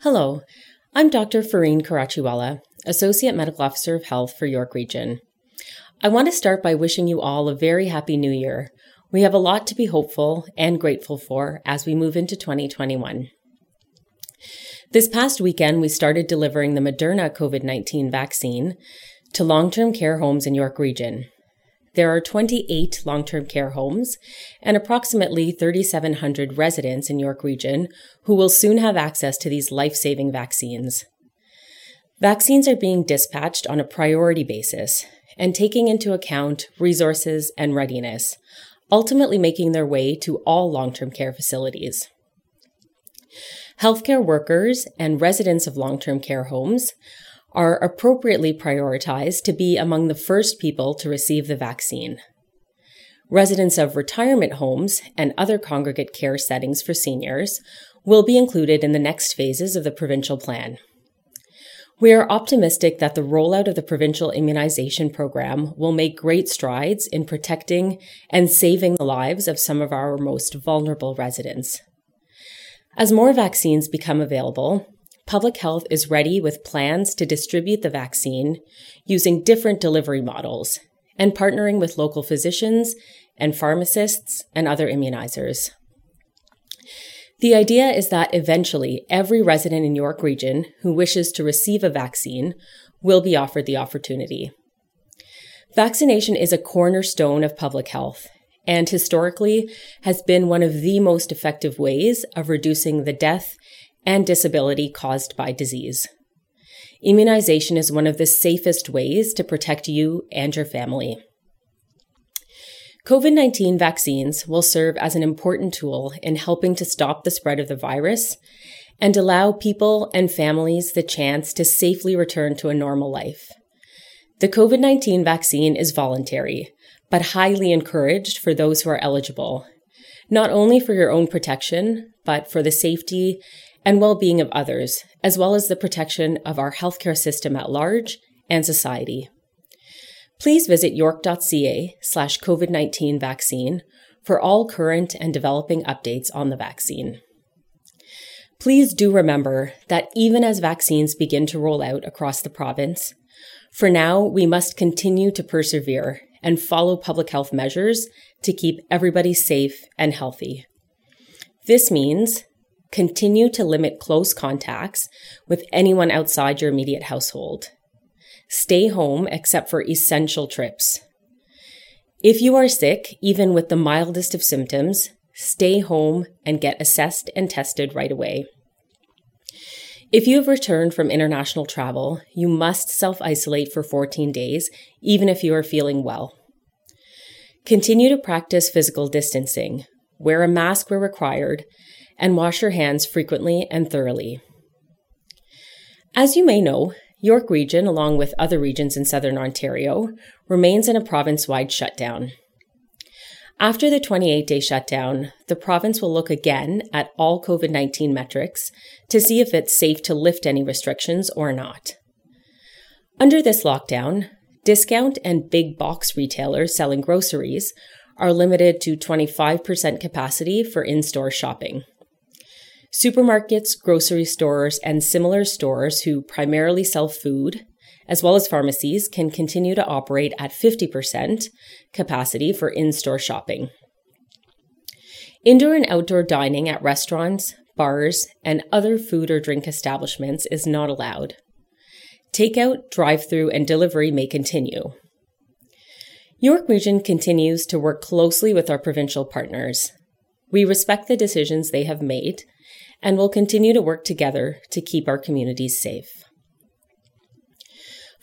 Hello, I'm Dr. Fareen Karachiwala, Associate Medical Officer of Health for York Region. I want to start by wishing you all a very happy new year. We have a lot to be hopeful and grateful for as we move into 2021. This past weekend, we started delivering the Moderna COVID 19 vaccine to long term care homes in York Region. There are 28 long term care homes and approximately 3,700 residents in York Region who will soon have access to these life saving vaccines. Vaccines are being dispatched on a priority basis and taking into account resources and readiness, ultimately making their way to all long term care facilities. Healthcare workers and residents of long term care homes are appropriately prioritized to be among the first people to receive the vaccine. Residents of retirement homes and other congregate care settings for seniors will be included in the next phases of the provincial plan. We are optimistic that the rollout of the provincial immunization program will make great strides in protecting and saving the lives of some of our most vulnerable residents. As more vaccines become available, public health is ready with plans to distribute the vaccine using different delivery models and partnering with local physicians and pharmacists and other immunizers. The idea is that eventually every resident in York Region who wishes to receive a vaccine will be offered the opportunity. Vaccination is a cornerstone of public health and historically has been one of the most effective ways of reducing the death and disability caused by disease. Immunization is one of the safest ways to protect you and your family. COVID 19 vaccines will serve as an important tool in helping to stop the spread of the virus and allow people and families the chance to safely return to a normal life. The COVID 19 vaccine is voluntary, but highly encouraged for those who are eligible, not only for your own protection, but for the safety and well being of others, as well as the protection of our healthcare system at large and society. Please visit york.ca slash COVID 19 vaccine for all current and developing updates on the vaccine. Please do remember that even as vaccines begin to roll out across the province, for now we must continue to persevere and follow public health measures to keep everybody safe and healthy. This means Continue to limit close contacts with anyone outside your immediate household. Stay home except for essential trips. If you are sick, even with the mildest of symptoms, stay home and get assessed and tested right away. If you have returned from international travel, you must self isolate for 14 days, even if you are feeling well. Continue to practice physical distancing. Wear a mask where required and wash your hands frequently and thoroughly. As you may know, York Region, along with other regions in southern Ontario, remains in a province wide shutdown. After the 28 day shutdown, the province will look again at all COVID 19 metrics to see if it's safe to lift any restrictions or not. Under this lockdown, discount and big box retailers selling groceries are limited to 25% capacity for in store shopping. Supermarkets, grocery stores, and similar stores who primarily sell food, as well as pharmacies, can continue to operate at 50% capacity for in store shopping. Indoor and outdoor dining at restaurants, bars, and other food or drink establishments is not allowed. Takeout, drive through, and delivery may continue. York Region continues to work closely with our provincial partners. We respect the decisions they have made and we'll continue to work together to keep our communities safe.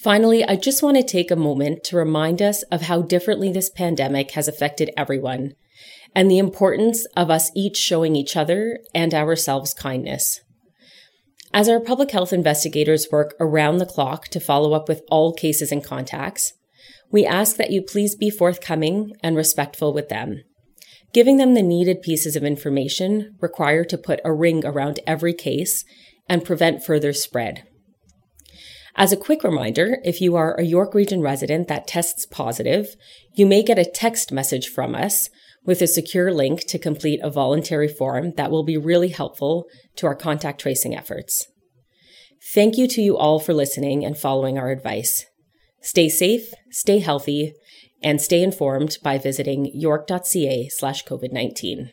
Finally, I just want to take a moment to remind us of how differently this pandemic has affected everyone and the importance of us each showing each other and ourselves kindness. As our public health investigators work around the clock to follow up with all cases and contacts, we ask that you please be forthcoming and respectful with them giving them the needed pieces of information required to put a ring around every case and prevent further spread. As a quick reminder, if you are a York Region resident that tests positive, you may get a text message from us with a secure link to complete a voluntary form that will be really helpful to our contact tracing efforts. Thank you to you all for listening and following our advice. Stay safe, stay healthy, and stay informed by visiting york.ca slash COVID 19.